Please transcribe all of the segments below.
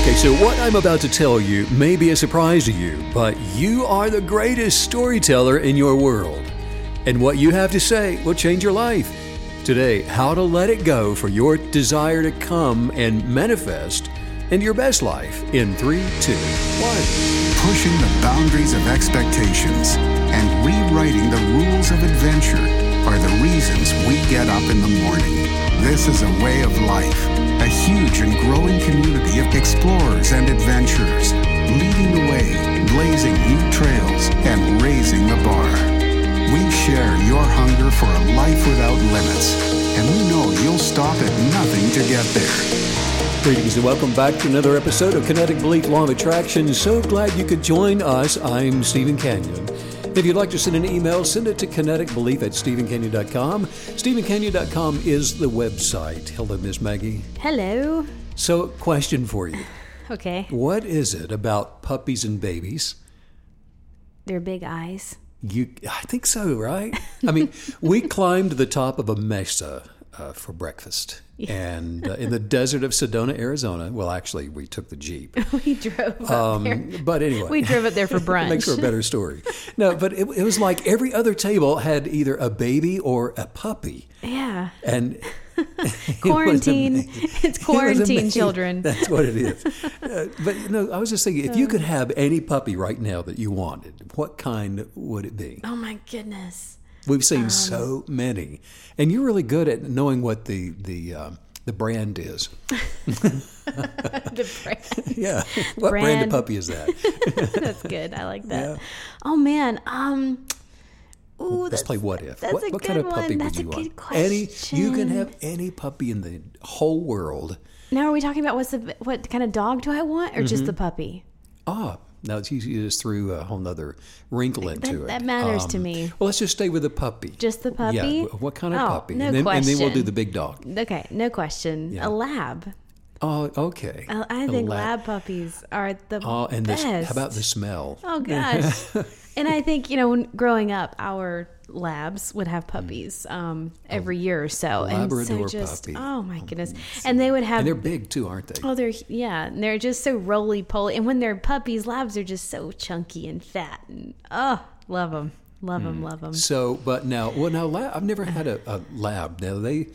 Okay, so what I'm about to tell you may be a surprise to you, but you are the greatest storyteller in your world. And what you have to say will change your life. Today, how to let it go for your desire to come and manifest into your best life in three, two, one. Pushing the boundaries of expectations and rewriting the rules of adventure are the reasons we get up in the morning. This is a way of life, a huge and growing community of explorers and adventurers, leading the way, blazing new trails, and raising the bar. We share your hunger for a life without limits, and we know you'll stop at nothing to get there. Greetings and welcome back to another episode of Kinetic Belief Law of Attraction. So glad you could join us. I'm Steven Canyon. If you'd like to send an email, send it to kineticbelief at stevencanyon.com. Stevencanyon.com is the website. Hello, Miss Maggie. Hello. So, question for you. Okay. What is it about puppies and babies? Their big eyes. You, I think so, right? I mean, we climbed the top of a mesa uh, for breakfast, and uh, in the desert of Sedona, Arizona. Well, actually, we took the jeep. We drove Um, there. but anyway, We drove up there for brunch. makes for a better story. No, but it, it was like every other table had either a baby or a puppy, yeah. and Quarantine. amazing. It's quarantine amazing. children. That's what it is. Uh, but you know, I was just thinking, if you could have any puppy right now that you wanted, what kind would it be? Oh my goodness. We've seen Um, so many, and you're really good at knowing what the the um, the brand is. The brand. Yeah, what brand, Brand. of puppy is that? That's good. I like that. Yeah. Oh man. Um. Ooh, Let's that's, play what if. That's what, a what good kind of puppy one. would That's you a want? good Any you can have any puppy in the whole world. Now, are we talking about what's the what kind of dog do I want, or Mm-hmm. just the puppy? Ah, now it's you just threw a whole nother wrinkle into it. Um, that matters to me. Well, let's just stay with the puppy. Just the puppy? Yeah. What kind of Oh, puppy? no and, then, and then we'll do the big dog. Okay, no question. Yeah. A lab. Oh, okay. I think lab. lab puppies are the Oh, and best. this, how about the smell? Oh gosh. and I think you know, when growing up, our labs would have puppies um, every year or so, and Mm. Labrador so just puppy. oh my goodness, and they would have And they're big too, aren't they? oh they're yeah, and they're just so roly poly, and when they're puppies, labs are just so chunky and fat, and oh love them, love Mm. them, love them. So, but now, well, now lab, I've never had a, a lab. Now they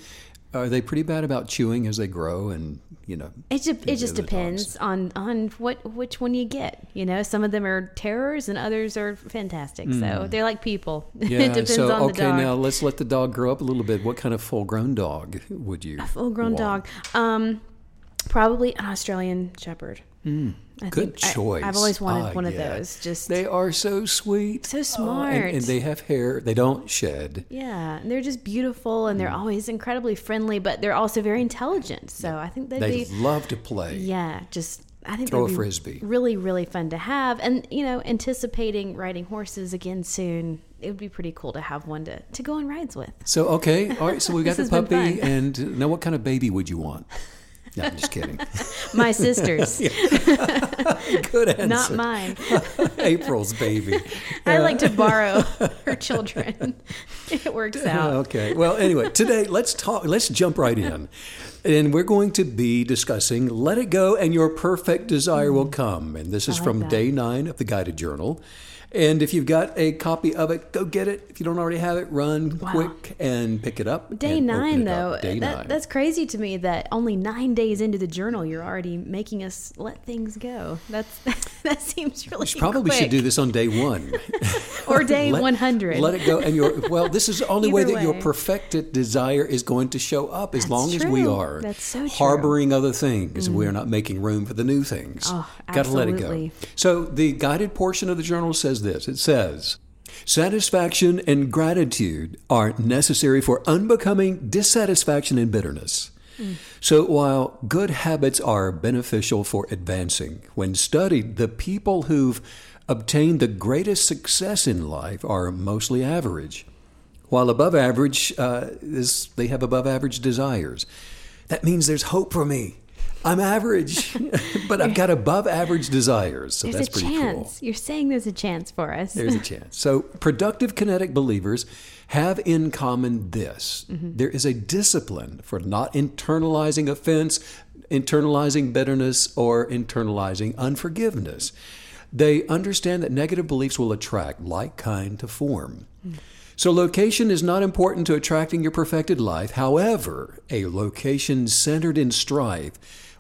are they pretty bad about chewing as they grow, and you know. It just it just depends on on what which one you get. You know, some of them are terrors and others are fantastic. So they're like people. Hmm. Yeah. it depends so on the okay, dog. now let's let the dog grow up a little bit. What kind of full-grown dog would you? full grown dog. Um, probably an Australian Shepherd. I Good choice. I've always wanted Ah, one of yeah. those. Just They are so sweet. So Oh, smart. and, and they have hair. They don't shed. yeah, and they're just beautiful, and they're Hmm. always incredibly friendly, but they're also very intelligent. So I think they'd They love to play. yeah, just. I think Throw a frisbee. Really, really fun to have, and you know, anticipating riding horses again soon. It would be pretty cool to have one to, to go on rides with. So okay, all right. So we got the puppy, and now what kind of baby would you want? No, I'm just kidding. My sisters, Good answer. not mine. April's baby. I uh, like to borrow her children. It works uh, out. Okay. Well, anyway, today let's talk. Let's jump right in, and we're going to be discussing "Let It Go" and your perfect desire will come. And this is like from that. day nine of the guided journal. And if you've got a copy of it, go get it. If you don't already have it, run quick and pick it up. Day nine, though. Day that, nine. That's crazy to me that only nine days into the journal, you're already making us let things go. That's that seems really Probably should do this on day one. or day Let- 100. Let it go. And your well, this is the only way Either that your way. perfected desire is going to show up as That's long as we are That's so true. Mm. harboring other things. We're not making room for the new things. Oh, Got to let it go. So the guided portion of the journal says this. It says. Satisfaction and gratitude are necessary for unbecoming dissatisfaction and bitterness. So, while good habits are beneficial for advancing, when studied, the people who've obtained the greatest success in life are mostly average. While above average, uh, is, they have above average desires. That means there's hope for me. I'm average, but I've got above average desires. So There's that's a pretty chance. cool. You're saying there's a chance for us. There's a chance. So, productive kinetic believers have in common this Mm-hmm. there is a discipline for not internalizing offense, internalizing bitterness, or internalizing unforgiveness. They understand that negative beliefs will attract like kind to form. So, location is not important to attracting your perfected life. However, a location centered in strife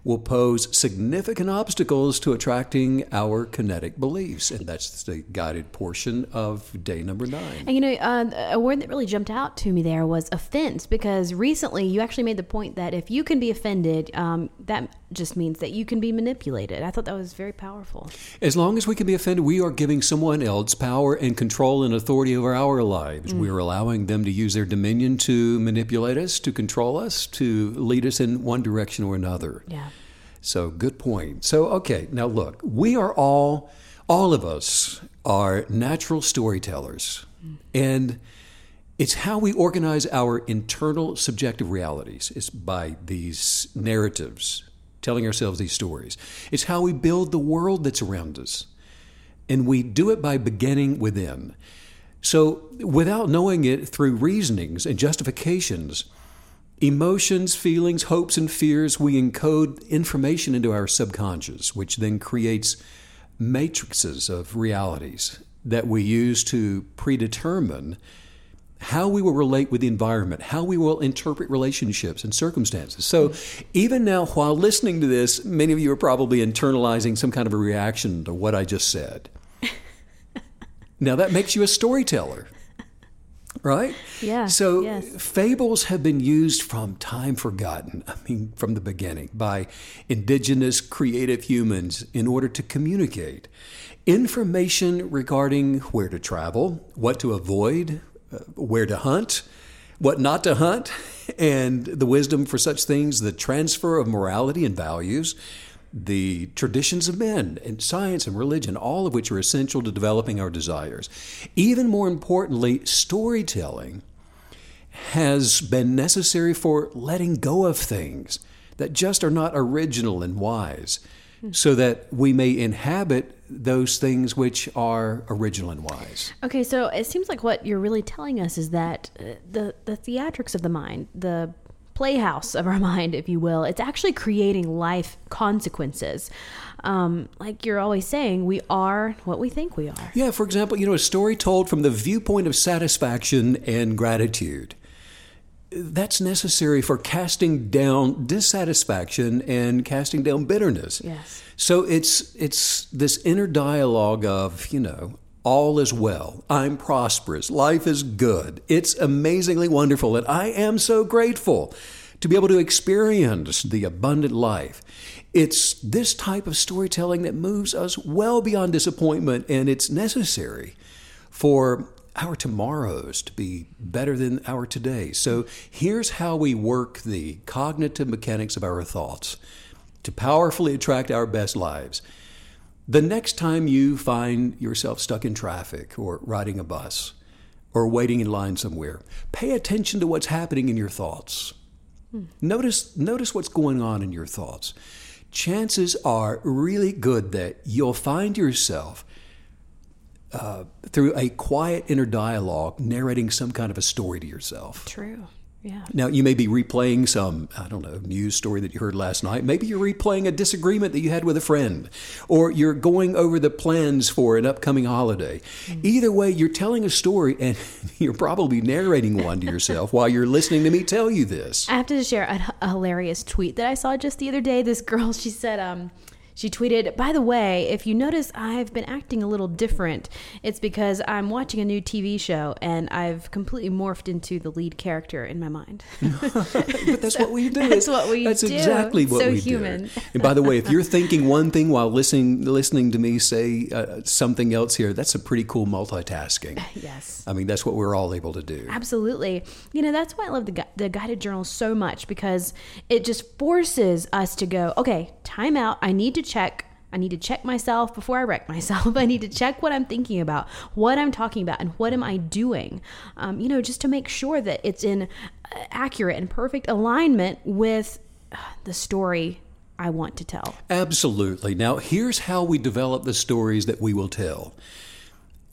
will pose significant obstacles to attracting our kinetic beliefs. And that's the guided portion of day number nine. And you know, uh, a word that really jumped out to me there was offense, because recently you actually made the point that if you can be offended, um, that just means that you can be manipulated. I thought that was very powerful. As long as we can be offended, we are giving someone else power and control and authority over our lives. Mm. We are allowing them to use their dominion to manipulate us, to control us, to lead us in one direction or another. Yeah. So, good point. So, okay, now look, we are all, all of us are natural storytellers. Mm. And it's how we organize our internal subjective realities. It's by these narratives, telling ourselves these stories. It's how we build the world that's around us. And we do it by beginning within. So, without knowing it through reasonings and justifications, emotions, feelings, hopes, and fears, we encode information into our subconscious, which then creates matrices of realities that we use to predetermine how we will relate with the environment, how we will interpret relationships and circumstances. So, even now, while listening to this, many of you are probably internalizing some kind of a reaction to what I just said. now, that makes you a storyteller, right? Yeah, So, yes. fables have been used from time forgotten, I mean, from the beginning, by indigenous creative humans in order to communicate information regarding where to travel, what to avoid, where to hunt, what not to hunt, and the wisdom for such things, the transfer of morality and values, the traditions of men, and science and religion, all of which are essential to developing our desires. Even more importantly, storytelling has been necessary for letting go of things that just are not original and wise, hmm. so that we may inhabit those things which are original and wise. Okay, so it seems like what you're really telling us is that uh, the the theatrics of the mind, the playhouse of our mind, if you will, it's actually creating life consequences. Um, like you're always saying, we are what we think we are. Yeah, for example, you know, a story told from the viewpoint of satisfaction and gratitude. That's necessary for casting down dissatisfaction and casting down bitterness. Yes. So it's it's this inner dialogue of, you know, all is well. I'm prosperous. Life is good. It's amazingly wonderful and I am so grateful to be able to experience the abundant life. It's this type of storytelling that moves us well beyond disappointment and it's necessary for our tomorrows to be better than our today. So here's how we work the cognitive mechanics of our thoughts to powerfully attract our best lives. The next time you find yourself stuck in traffic or riding a bus or waiting in line somewhere, pay attention to what's happening in your thoughts. Notice notice what's going on in your thoughts. Chances are really good that you'll find yourself uh, through a quiet inner dialogue narrating some kind of a story to yourself. True. Yeah. Now, you may be replaying some, I don't know, news story that you heard last night. Maybe you're replaying a disagreement that you had with a friend, or you're going over the plans for an upcoming holiday. Either way, you're telling a story and you're probably narrating one to yourself while you're listening to me tell you this. I have to share a, a hilarious tweet that I saw just the other day. This girl, she said, um, she tweeted, By the way, if you notice I've been acting a little different, it's because I'm watching a new TV show and I've completely morphed into the lead character in my mind. But that's what we do. That's what we That's do. exactly what So we human. do. And by the way, if you're thinking one thing while listening listening to me say uh, something else here, that's a pretty cool multitasking. yes. I mean, that's what we're all able to do. Absolutely. You know, that's why I love the, the guided journal so much because it just forces us to go, okay, time out. I need to check. I need to check myself before I wreck myself. I need to check what I'm thinking about, what I'm talking about, and what am I doing. Um, you know, just to make sure that it's in uh, accurate and perfect alignment with uh, the story I want to tell. Absolutely. Now, here's how we develop the stories that we will tell.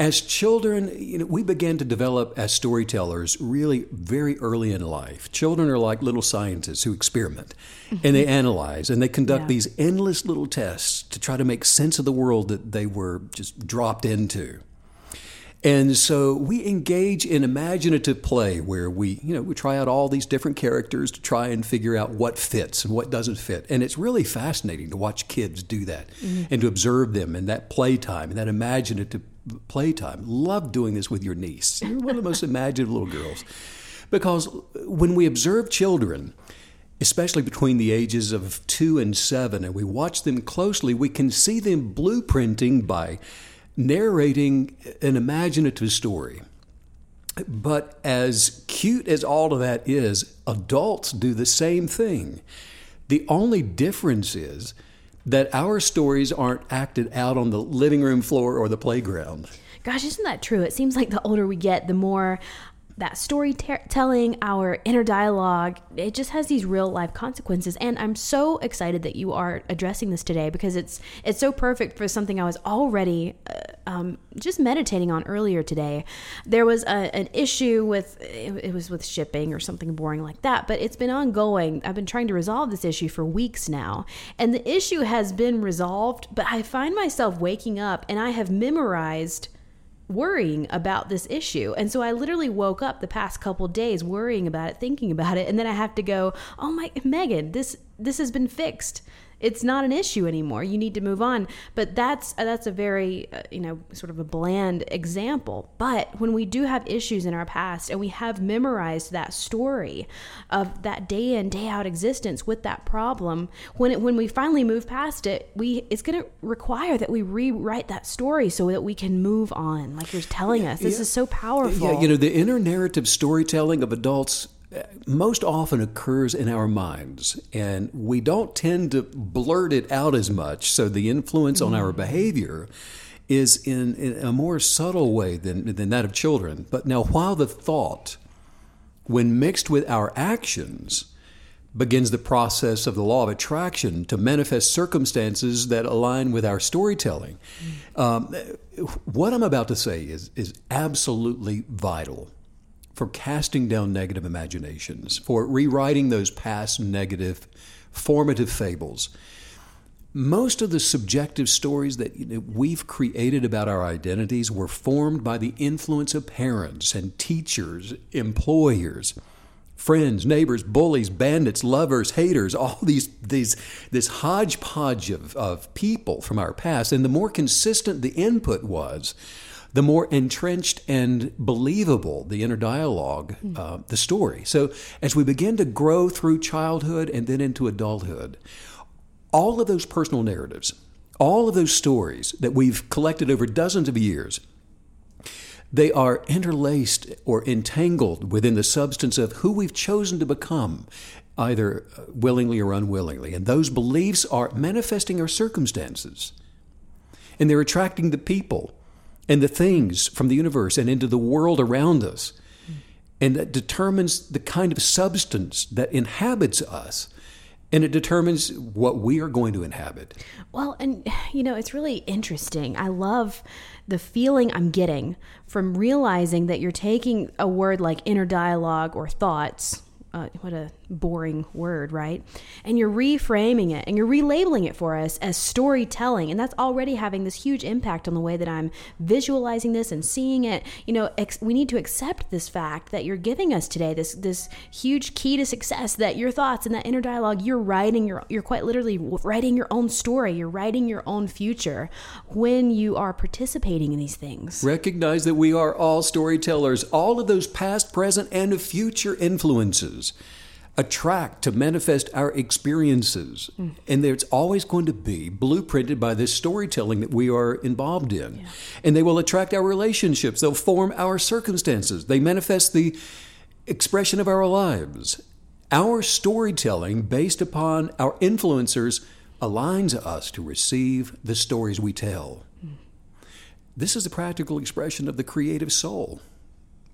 As children, you know, we began to develop as storytellers really very early in life. Children are like little scientists who experiment and they mm-hmm. analyze and they conduct Yeah. these endless little tests to try to make sense of the world that they were just dropped into. And so we engage in imaginative play where we, you know, we try out all these different characters to try and figure out what fits and what doesn't fit. And it's really fascinating to watch kids do that mm-hmm. and to observe them in that playtime and that imaginative playtime. Love doing this with your niece. You're one of the most imaginative little girls. Because when we observe children, especially between the ages of two and seven, and we watch them closely, we can see them blueprinting by narrating an imaginative story. But as cute as all of that is, adults do the same thing. The only difference is that our stories aren't acted out on the living room floor or the playground. Gosh, isn't that true? It seems like the older we get, the more that storytelling, our inner dialogue, it just has these real life consequences. And I'm so excited that you are addressing this today because it's it's so perfect for something I was already uh, um, just meditating on earlier today. There was a, an issue with it, it was with shipping or something boring like that, but it's been ongoing. I've been trying to resolve this issue for weeks now, and the issue has been resolved. But I find myself waking up and I have memorized worrying about this issue. And so I literally woke up the past couple days worrying about it, thinking about it, and then I have to go, "Oh my Megan, this this has been fixed. It's not an issue anymore. You need to move on." But that's that's a very, uh, you know, sort of a bland example. But when we do have issues in our past and we have memorized that story of that day in day out existence with that problem, when it, when we finally move past it, we it's going to require that we rewrite that story so that we can move on. Like you're telling us, this yeah. is so powerful. Yeah, you know, the inner narrative storytelling of adults uh, most often occurs in our minds, and we don't tend to blurt it out as much. So the influence on our behavior is in, in a more subtle way than, than that of children. But now, while the thought, when mixed with our actions, begins the process of the law of attraction to manifest circumstances that align with our storytelling. Um, what I'm about to say is, is absolutely vital for casting down negative imaginations, for rewriting those past negative formative fables. Most of the subjective stories that we've created about our identities were formed by the influence of parents and teachers, employers, friends, neighbors, bullies, bandits, lovers, haters, all these these this hodgepodge of, of people from our past. And the more consistent the input was, the more entrenched and believable the inner dialogue, uh, the story. So as we begin to grow through childhood and then into adulthood, all of those personal narratives, all of those stories that we've collected over dozens of years, they are interlaced or entangled within the substance of who we've chosen to become, either willingly or unwillingly. And those beliefs are manifesting our circumstances. And they're attracting the people and the things from the universe and into the world around us. And that determines the kind of substance that inhabits us. And it determines what we are going to inhabit. Well, and you know, it's really interesting. I love the feeling I'm getting from realizing that you're taking a word like inner dialogue or thoughts. Uh, what a boring word, right? And you're reframing it and you're relabeling it for us as storytelling. And that's already having this huge impact on the way that I'm visualizing this and seeing it. You know, ex- we need to accept this fact that you're giving us today, this this huge key to success that your thoughts and that inner dialogue, you're writing your you're quite literally writing your own story, you're writing your own future when you are participating in these things. Recognize that we are all storytellers. All of those past, present, and future influences attract to manifest our experiences. Mm. And there's always going to be blueprinted by this storytelling that we are involved in. And they will attract our relationships, they'll form our circumstances, they manifest the expression of our lives. Our storytelling, based upon our influencers, aligns us to receive the stories we tell. Mm. This is the practical expression of the creative soul.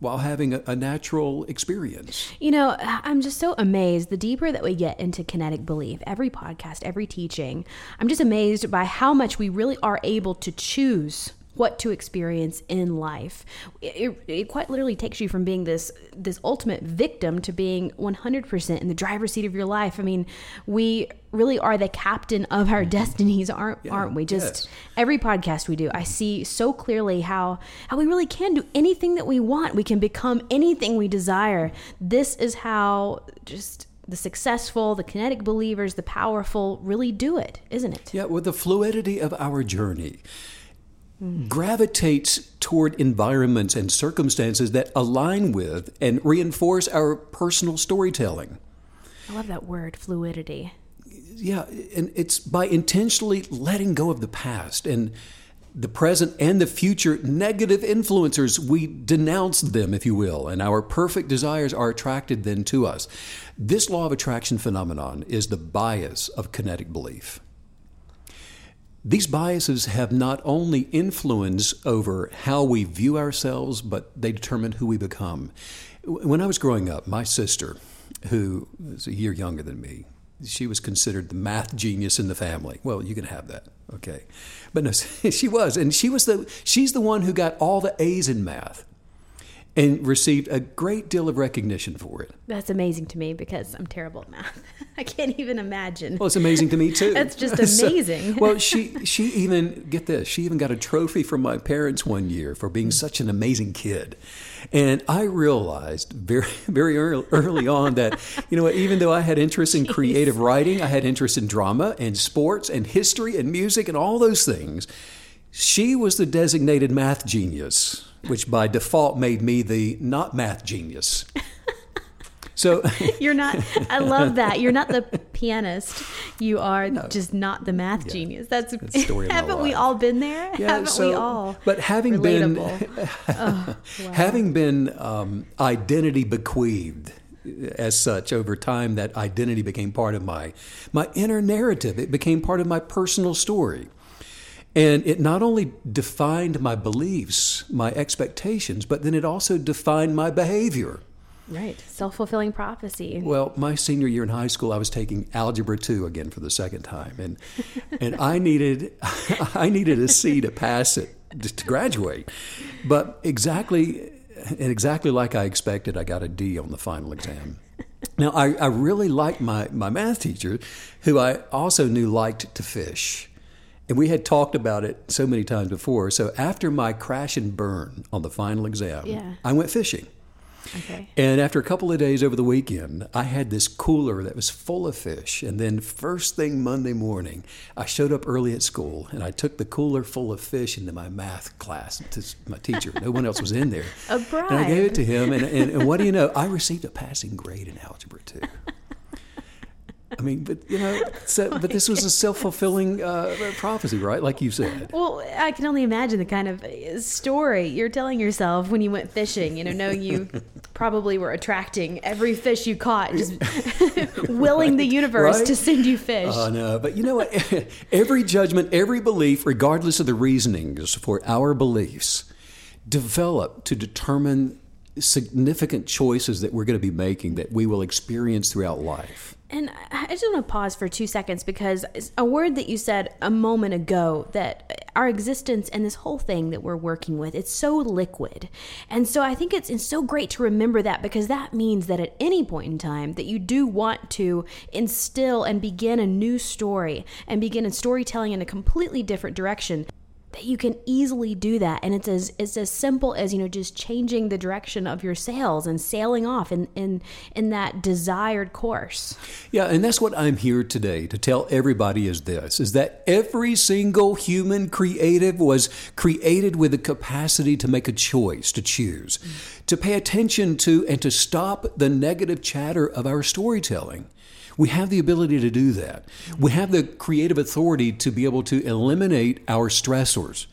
While having a, natural experience. You know, I'm just so amazed. The deeper that we get into kinetic belief, every podcast, every teaching, I'm just amazed by how much we really are able to choose what to experience in life. It, it, quite literally takes you from being this this ultimate victim to being 100% in the driver's seat of your life. I mean, we really are the captain of our destinies, aren't yeah, aren't we? Just yes. every podcast we do, I see so clearly how how we really can do anything that we want. We can become anything we desire. This is how just the successful, the kinetic believers, the powerful really do it, isn't it? Yeah, with the fluidity of our journey gravitates toward environments and circumstances that align with and reinforce our personal storytelling. I love that word, fluidity. Yeah, and it's by intentionally letting go of the past and the present and the future negative influencers, we denounce them, if you will, and our perfect desires are attracted then to us. This law of attraction phenomenon is the bias of kinetic belief. These biases have not only influence over how we view ourselves, but they determine who we become. When I was growing up, my sister, who is a year younger than me, she was considered the math genius in the family. Well, you can have that, okay? But no, she was, and she was the she's the one who got all the A's in math and received a great deal of recognition for it. That's amazing to me because I'm terrible at math. I can't even imagine. Well, it's amazing to me too. That's just amazing. so, well, she she even get this. She even got a trophy from my parents one year for being such an amazing kid. And I realized very very early, early on that you know even though I had interest in creative writing, I had interest in drama and sports and history and music and all those things. She was the designated math genius which by default made me the not math genius. So you're not. I love that. You're not the pianist. You are no. just not the math yeah. genius. That's, That's haven't we all been there? Yeah, haven't so, we all? But having Relatable. been oh, wow. having been um, identity bequeathed as such over time, that identity became part of my my inner narrative. It became part of my personal story. And it not only defined my beliefs, my expectations, but then it also defined my behavior. Right, self fulfilling prophecy. Well, my senior year in high school, I was taking Algebra 2 again for the second time. And, and I, needed, I needed a C to pass it, to graduate. But exactly, and exactly like I expected, I got a D on the final exam. Now, I, I really liked my, my math teacher, who I also knew liked to fish. And we had talked about it so many times before. So after my crash and burn on the final exam, yeah. I went fishing. Okay. And after a couple of days over the weekend, I had this cooler that was full of fish. And then first thing Monday morning, I showed up early at school and I took the cooler full of fish into my math class to my teacher. No one else was in there. A bribe. And I gave it to him. And, and, and what do you know? I received a passing grade in algebra too. I mean, but you know, so, but this was a self fulfilling uh, prophecy, right? Like you said. Well, I can only imagine the kind of story you're telling yourself when you went fishing. You know, knowing you probably were attracting every fish you caught, just willing right, the universe right? to send you fish. Oh no, but you know what? every judgment, every belief, regardless of the reasonings for our beliefs, develop to determine significant choices that we're going to be making that we will experience throughout life. And I just want to pause for two seconds because a word that you said a moment ago that our existence and this whole thing that we're working with, it's so liquid. And so I think it's, it's so great to remember that because that means that at any point in time that you do want to instill and begin a new story and begin a storytelling in a completely different direction, that you can easily do that and it's as it's as simple as you know just changing the direction of your sails and sailing off in in in that desired course yeah and that's what i'm here today to tell everybody is this is that every single human creative was created with the capacity to make a choice to choose mm-hmm. to pay attention to and to stop the negative chatter of our storytelling we have the ability to do that. We have the creative authority to be able to eliminate our stressors,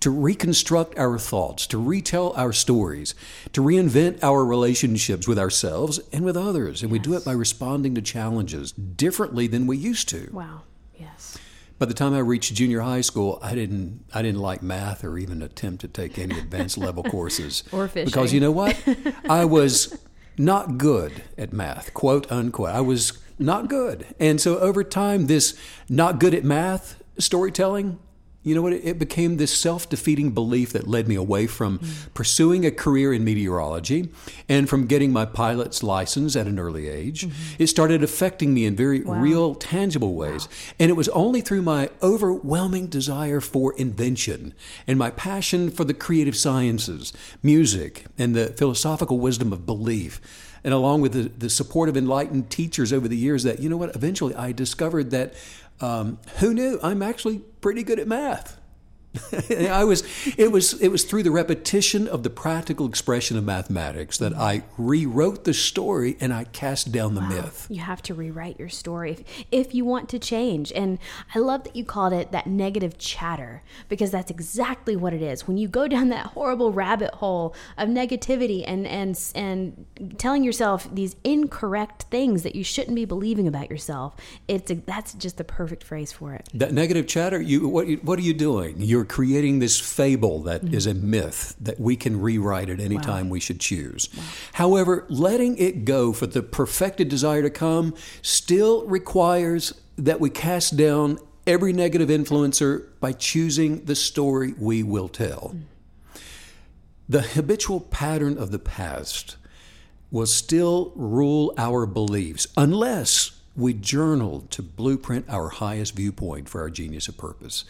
to reconstruct our thoughts, to retell our stories, to reinvent our relationships with ourselves and with others. And yes. we do it by responding to challenges differently than we used to. Wow. Yes. by the time I reached junior high school, I didn't I didn't like math or even attempt to take any advanced level courses. Or fishing. Because you know what? I was not good at math, quote unquote. I was not good. And so over time this not good at math storytelling you know what? It became this self defeating belief that led me away from mm. pursuing a career in meteorology and from getting my pilot's license at an early age. Mm-hmm. It started affecting me in very wow. real, tangible ways. Wow. And it was only through my overwhelming desire for invention and my passion for the creative sciences, music, and the philosophical wisdom of belief and along with the, the support of enlightened teachers over the years that you know what eventually i discovered that um, who knew? I'm actually pretty good at math. I was it was it was through the repetition of the practical expression of mathematics that I rewrote the story and I cast down the wow. myth. You have to rewrite your story if, if you want to change. And I love that you called it that negative chatter because that's exactly what it is. When you go down that horrible rabbit hole of negativity and and and telling yourself these incorrect things that you shouldn't be believing about yourself, it's a, that's just the perfect phrase for it. That negative chatter, you what what are you doing? You're you're creating this fable that mm-hmm. is a myth that we can rewrite at any wow. time we should choose. Wow. However, letting it go for the perfected desire to come still requires that we cast down every negative influencer by choosing the story we will tell. Mm. The habitual pattern of the past will still rule our beliefs unless we journaled to blueprint our highest viewpoint for our genius of purpose.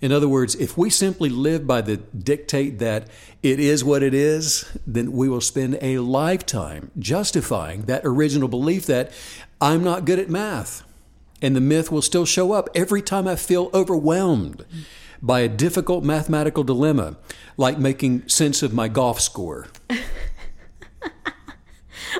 In other words, if we simply live by the dictate that it is what it is, then we will spend a lifetime justifying that original belief that I'm not good at math. And the myth will still show up every time I feel overwhelmed by a difficult mathematical dilemma, like making sense of my golf score.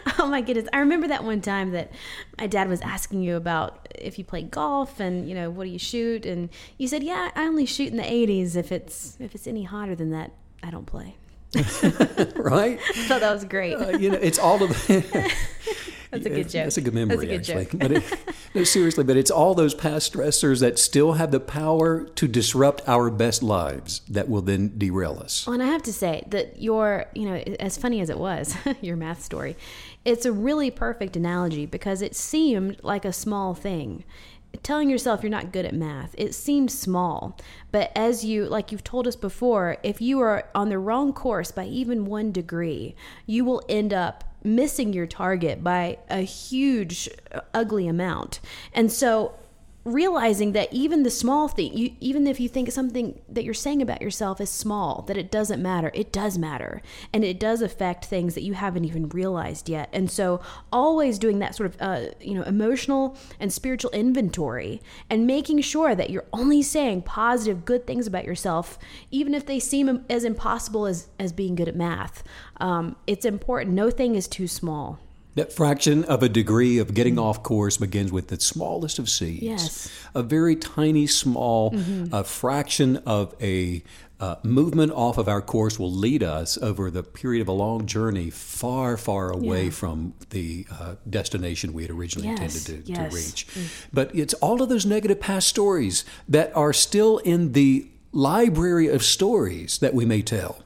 oh my goodness. I remember that one time that my dad was asking you about if you play golf and, you know, what do you shoot? And you said, yeah, I only shoot in the 80s. If it's, if it's any hotter than that, I don't play. right? I thought that was great. Uh, you know, it's all of That's a good joke. That's a good memory, a good actually. But it, no, seriously, but it's all those past stressors that still have the power to disrupt our best lives that will then derail us. Well, and I have to say that your, you know, as funny as it was, your math story, it's a really perfect analogy because it seemed like a small thing telling yourself you're not good at math it seemed small but as you like you've told us before if you are on the wrong course by even one degree you will end up missing your target by a huge ugly amount. And so realizing that even the small thing, you, even if you think something that you're saying about yourself is small, that it doesn't matter, it does matter. And it does affect things that you haven't even realized yet. And so always doing that sort of, uh, you know, emotional and spiritual inventory and making sure that you're only saying positive, good things about yourself, even if they seem as impossible as, as being good at math. Um, it's important. No thing is too small. That fraction of a degree of getting off course begins with the smallest of seeds. Yes. A very tiny, small mm-hmm. uh, fraction of a uh, movement off of our course will lead us over the period of a long journey far, far away yeah. from the uh, destination we had originally yes. intended to, yes. to reach. Mm. But it's all of those negative past stories that are still in the library of stories that we may tell.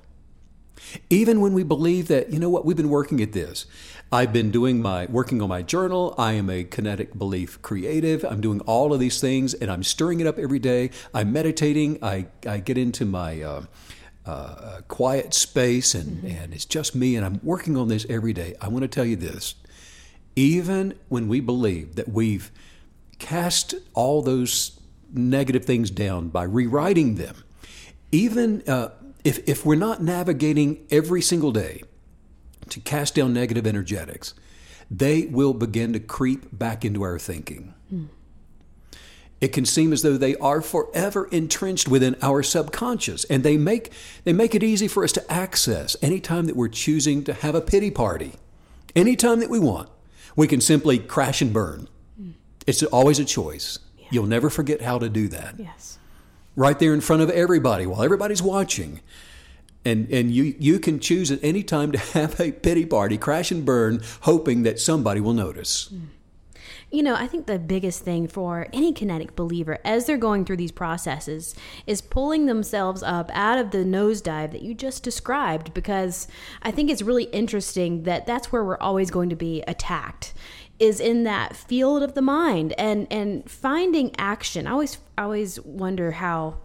Even when we believe that, you know what, we've been working at this. I've been doing my working on my journal. I am a kinetic belief creative. I'm doing all of these things and I'm stirring it up every day. I'm meditating. I, I get into my uh, uh, quiet space and, mm-hmm. and it's just me and I'm working on this every day. I want to tell you this. Even when we believe that we've cast all those negative things down by rewriting them, even uh, if, if we're not navigating every single day to cast down negative energetics, they will begin to creep back into our thinking. Hmm. It can seem as though they are forever entrenched within our subconscious, and they make, they make it easy for us to access anytime that we're choosing to have a pity party. Anytime that we want, we can simply crash and burn. Hmm. It's always a choice. Yeah. You'll never forget how to do that. Yes. Right there in front of everybody while everybody's watching and and you you can choose at any time to have a pity party, crash and burn, hoping that somebody will notice. Mm. You know, I think the biggest thing for any kinetic believer as they're going through these processes is pulling themselves up out of the nosedive that you just described because I think it's really interesting that that's where we're always going to be attacked is in that field of the mind and and finding action. I always I always wonder how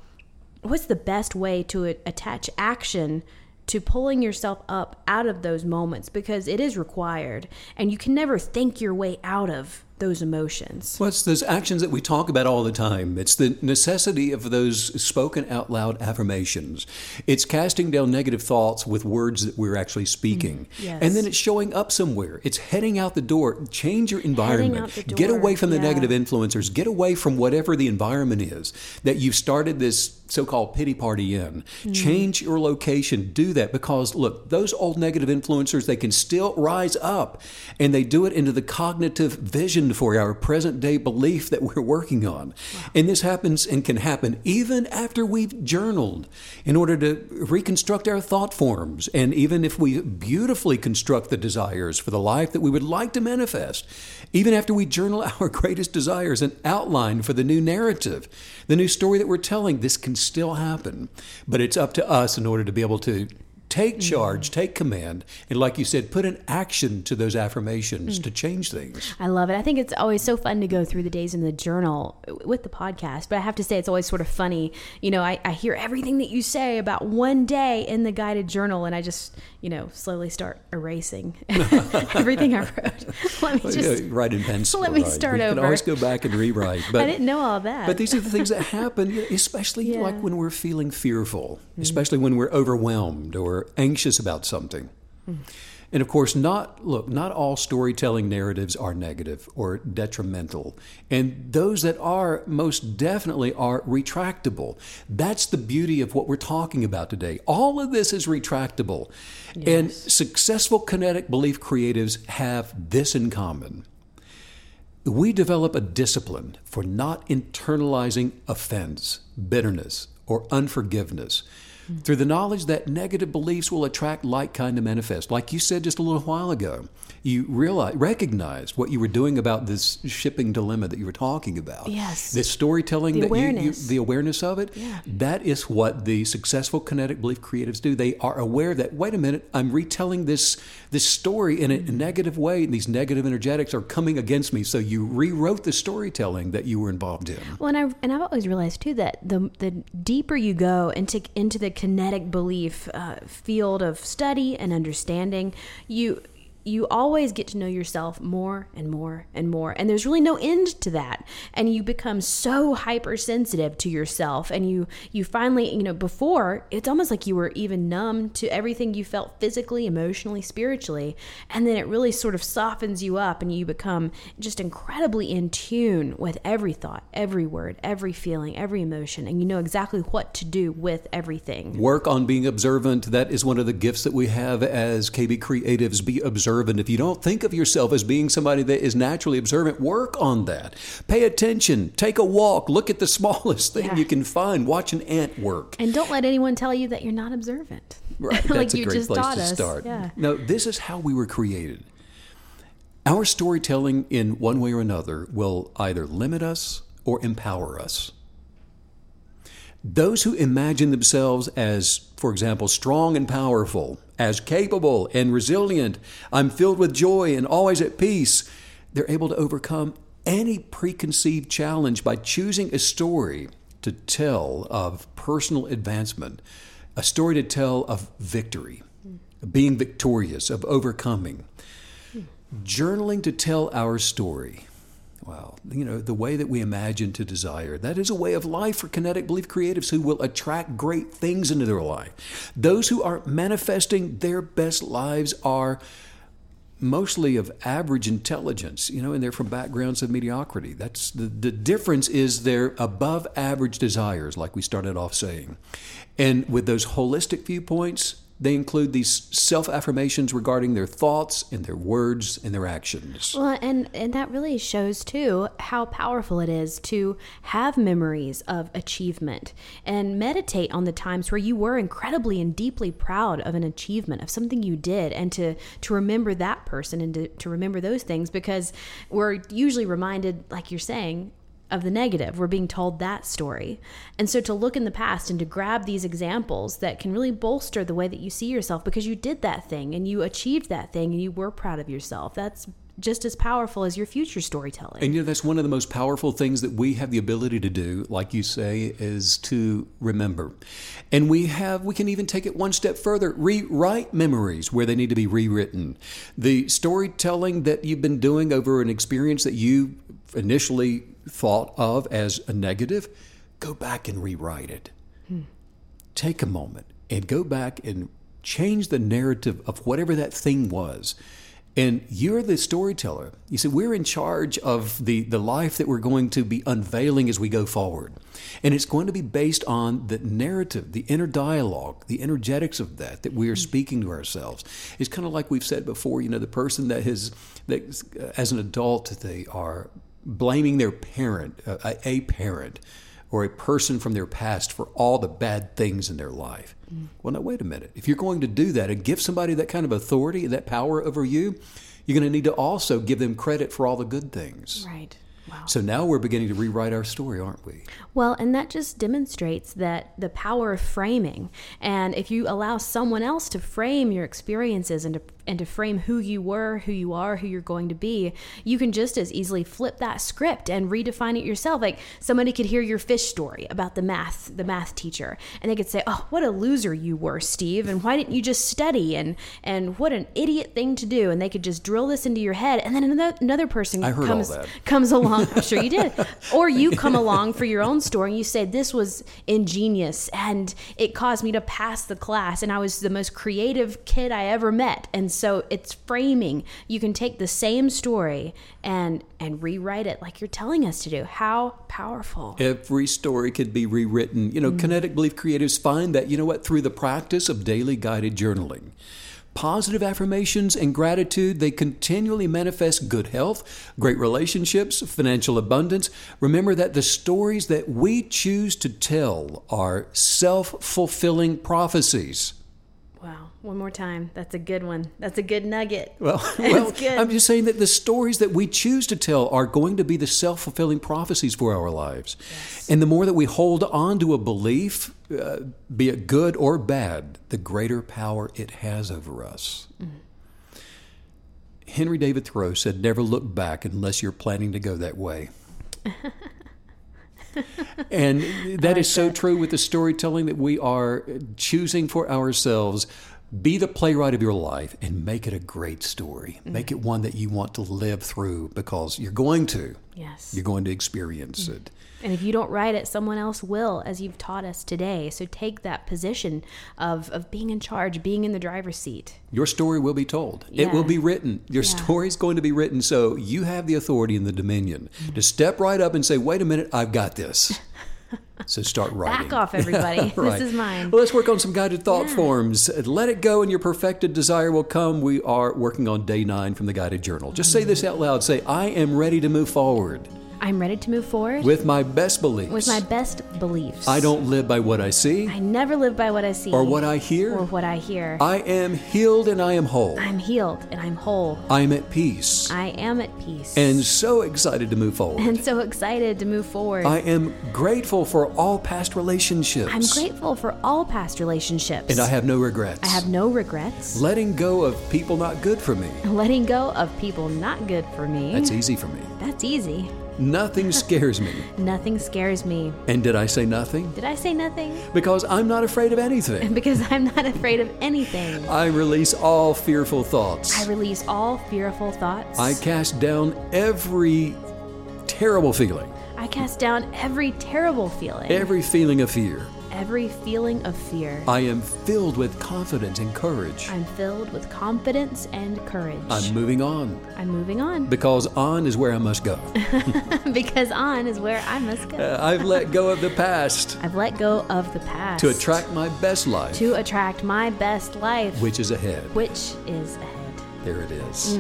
what's the best way to attach action to pulling yourself up out of those moments? Because it is required and you can never think your way out of those emotions. Well, it's those actions that we talk about all the time. It's the necessity of those spoken out loud affirmations. It's casting down negative thoughts with words that we're actually speaking. Mm, yes. And then it's showing up somewhere. It's heading out the door. Change your environment. Get away from the yeah. negative influencers. Get away from whatever the environment is that you've started this so called pity party in. Mm. Change your location. Do that because, look, those old negative influencers, they can still rise up and they do it into the cognitive vision for our present day belief that we're working on. Wow. And this happens and can happen even after we've journaled in order to reconstruct our thought forms. And even if we beautifully construct the desires for the life that we would like to manifest, even after we journal our greatest desires and outline for the new narrative, the new story that we're telling, this can still happen. But it's up to us in order to be able to take charge, mm. take command, and like you said, put an action to those affirmations mm. to change things. I love it. I think it's always so fun to go through the days in the journal with the podcast, but I have to say it's always sort of funny. You know, I, I hear everything that you say about one day in the guided journal, and I just, you know, slowly start erasing everything I wrote. let me just write in pencil. Let me right. start we over. can always go back and rewrite. But I didn't know all that. But these are the things that happen, especially yeah. like when we're feeling fearful, mm-hmm. especially when we're overwhelmed or anxious about something. Mm. And of course, not look, not all storytelling narratives are negative or detrimental. And those that are most definitely are retractable. That's the beauty of what we're talking about today. All of this is retractable. Yes. And successful kinetic belief creatives have this in common. We develop a discipline for not internalizing offense, bitterness, or unforgiveness through the knowledge that negative beliefs will attract like kind to manifest. Like you said just a little while ago, you realize, recognized what you were doing about this shipping dilemma that you were talking about. Yes. This storytelling, the that awareness. You, you, the awareness of it, yeah. that is what the successful kinetic belief creatives do. They are aware that, wait a minute, I'm retelling this, this story in a mm-hmm. negative way, and these negative energetics are coming against me. So you rewrote the storytelling that you were involved in. Well, and, I, and I've always realized, too, that the, the deeper you go into, into the kinetic belief uh, field of study and understanding, you you always get to know yourself more and more and more and there's really no end to that. And you become so hypersensitive to yourself and you you finally you know before it's almost like you were even numb to everything you felt physically emotionally spiritually and then it really sort of softens you up and you become just incredibly in tune with every thought every word every feeling every emotion and you know exactly what to do with everything. Work on being observant. That is one of the gifts that we have as kb creatives be observant observant. If you don't think of yourself as being somebody that is naturally observant, work on that. Pay attention. Take a walk. Look at the smallest thing yeah. you can find. Watch an ant work. And don't let anyone tell you that you're not observant. Right. like That's you a great just place to us. start. Yeah. No, this is how we were created. Our storytelling, in one way or another, will either limit us or empower us. Those who imagine themselves as, for example, strong and powerful, as capable and resilient, I'm filled with joy and always at peace, they're able to overcome any preconceived challenge by choosing a story to tell of personal advancement, a story to tell of victory, being victorious, of overcoming. Journaling to tell our story Wow. You know, the way that we imagine to desire, that is a way of life for kinetic belief creatives who will attract great things into their life. Those who are manifesting their best lives are mostly of average intelligence, you know, and they're from backgrounds of mediocrity. That's the, the difference is their above average desires, like we started off saying. And with those holistic viewpoints, they include these self affirmations regarding their thoughts and their words and their actions. Well, and and that really shows too how powerful it is to have memories of achievement and meditate on the times where you were incredibly and deeply proud of an achievement of something you did, and to to remember that person and to, to remember those things because we're usually reminded, like you're saying, of the negative. We're being told that story. And so to look in the past and to grab these examples that can really bolster the way that you see yourself because you did that thing and you achieved that thing and you were proud of yourself. That's just as powerful as your future storytelling. And you know, that's one of the most powerful things that we have the ability to do, like you say, is to remember. And we have, we can even take it one step further rewrite memories where they need to be rewritten. The storytelling that you've been doing over an experience that you initially thought of as a negative, go back and rewrite it. Hmm. Take a moment and go back and change the narrative of whatever that thing was. And you're the storyteller. You said we're in charge of the, the life that we're going to be unveiling as we go forward. And it's going to be based on the narrative, the inner dialogue, the energetics of that that we are speaking to ourselves. It's kind of like we've said before, you know, the person that has, that as an adult, they are blaming their parent, uh, a parent, or a person from their past for all the bad things in their life. Mm. Well, now, wait a minute. If you're going to do that and give somebody that kind of authority and that power over you, you're going to need to also give them credit for all the good things. Right. Wow. So now we're beginning to rewrite our story, aren't we? Well, and that just demonstrates that the power of framing. And if you allow someone else to frame your experiences and to and to frame who you were, who you are, who you're going to be, you can just as easily flip that script and redefine it yourself. Like somebody could hear your fish story about the math, the math teacher, and they could say, "Oh, what a loser you were, Steve, and why didn't you just study?" and and what an idiot thing to do. And they could just drill this into your head, and then another another person comes comes along. I'm sure you did, or you come along for your own story and you say, "This was ingenious, and it caused me to pass the class, and I was the most creative kid I ever met." And so it's framing. You can take the same story and and rewrite it like you're telling us to do. How powerful. Every story could be rewritten. You know, mm-hmm. kinetic belief creatives find that, you know what, through the practice of daily guided journaling. Positive affirmations and gratitude, they continually manifest good health, great relationships, financial abundance. Remember that the stories that we choose to tell are self fulfilling prophecies. One more time. That's a good one. That's a good nugget. Well, well I'm just saying that the stories that we choose to tell are going to be the self fulfilling prophecies for our lives. Yes. And the more that we hold on to a belief, uh, be it good or bad, the greater power it has over us. Mm. Henry David Thoreau said, Never look back unless you're planning to go that way. and that like is so that. true with the storytelling that we are choosing for ourselves. Be the playwright of your life and make it a great story. Mm-hmm. Make it one that you want to live through because you're going to. Yes. You're going to experience mm-hmm. it. And if you don't write it, someone else will, as you've taught us today. So take that position of, of being in charge, being in the driver's seat. Your story will be told. Yeah. It will be written. Your yeah. story is going to be written. So you have the authority and the dominion mm-hmm. to step right up and say, wait a minute, I've got this. So start writing. Back off, everybody. right. This is mine. Well, let's work on some guided thought yeah. forms. Let it go, and your perfected desire will come. We are working on day nine from the guided journal. Just say this out loud. Say, I am ready to move forward. I'm ready to move forward with my best beliefs. With my best beliefs. I don't live by what I see. I never live by what I see or what I hear or what I hear. I am healed and I am whole. I'm healed and I'm whole. I am at peace. I am at peace. And so excited to move forward. And so excited to move forward. I am grateful for all past relationships. I'm grateful for all past relationships. And I have no regrets. I have no regrets. Letting go of people not good for me. Letting go of people not good for me. That's easy for me. That's easy. Nothing scares me. nothing scares me. And did I say nothing? Did I say nothing? Because I'm not afraid of anything. because I'm not afraid of anything. I release all fearful thoughts. I release all fearful thoughts. I cast down every terrible feeling. I cast down every terrible feeling. Every feeling of fear every feeling of fear. I am filled with confidence and courage. I'm filled with confidence and courage. I'm moving on I'm moving on because on is where I must go. because on is where I must go. Uh, I've let go of the past I've let go of the past to attract my best life, to attract my best life, which is ahead. which is ahead. There it is.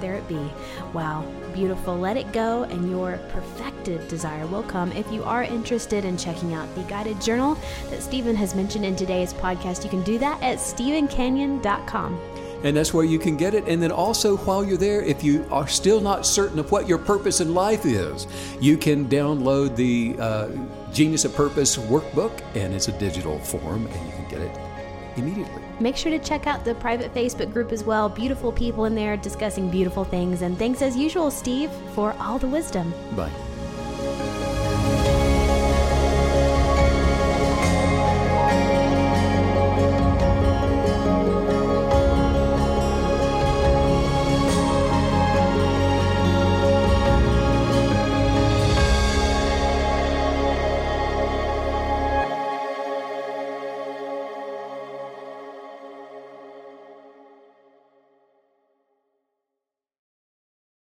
There it be. Wow, beautiful. Let it go, and your perfected desire will come. If you are interested in checking out the guided journal that Steven has mentioned in today's podcast, you can do that at stevencanyon.com. And that's where you can get it. And then also, while you're there, if you are still not certain of what your purpose in life is, you can download the uh, Genius of Purpose workbook, and it's a digital form, and you can get it immediately. Make sure to check out the private Facebook group as well. Beautiful people in there discussing beautiful things. And thanks as usual, Steve, for all the wisdom. Bye.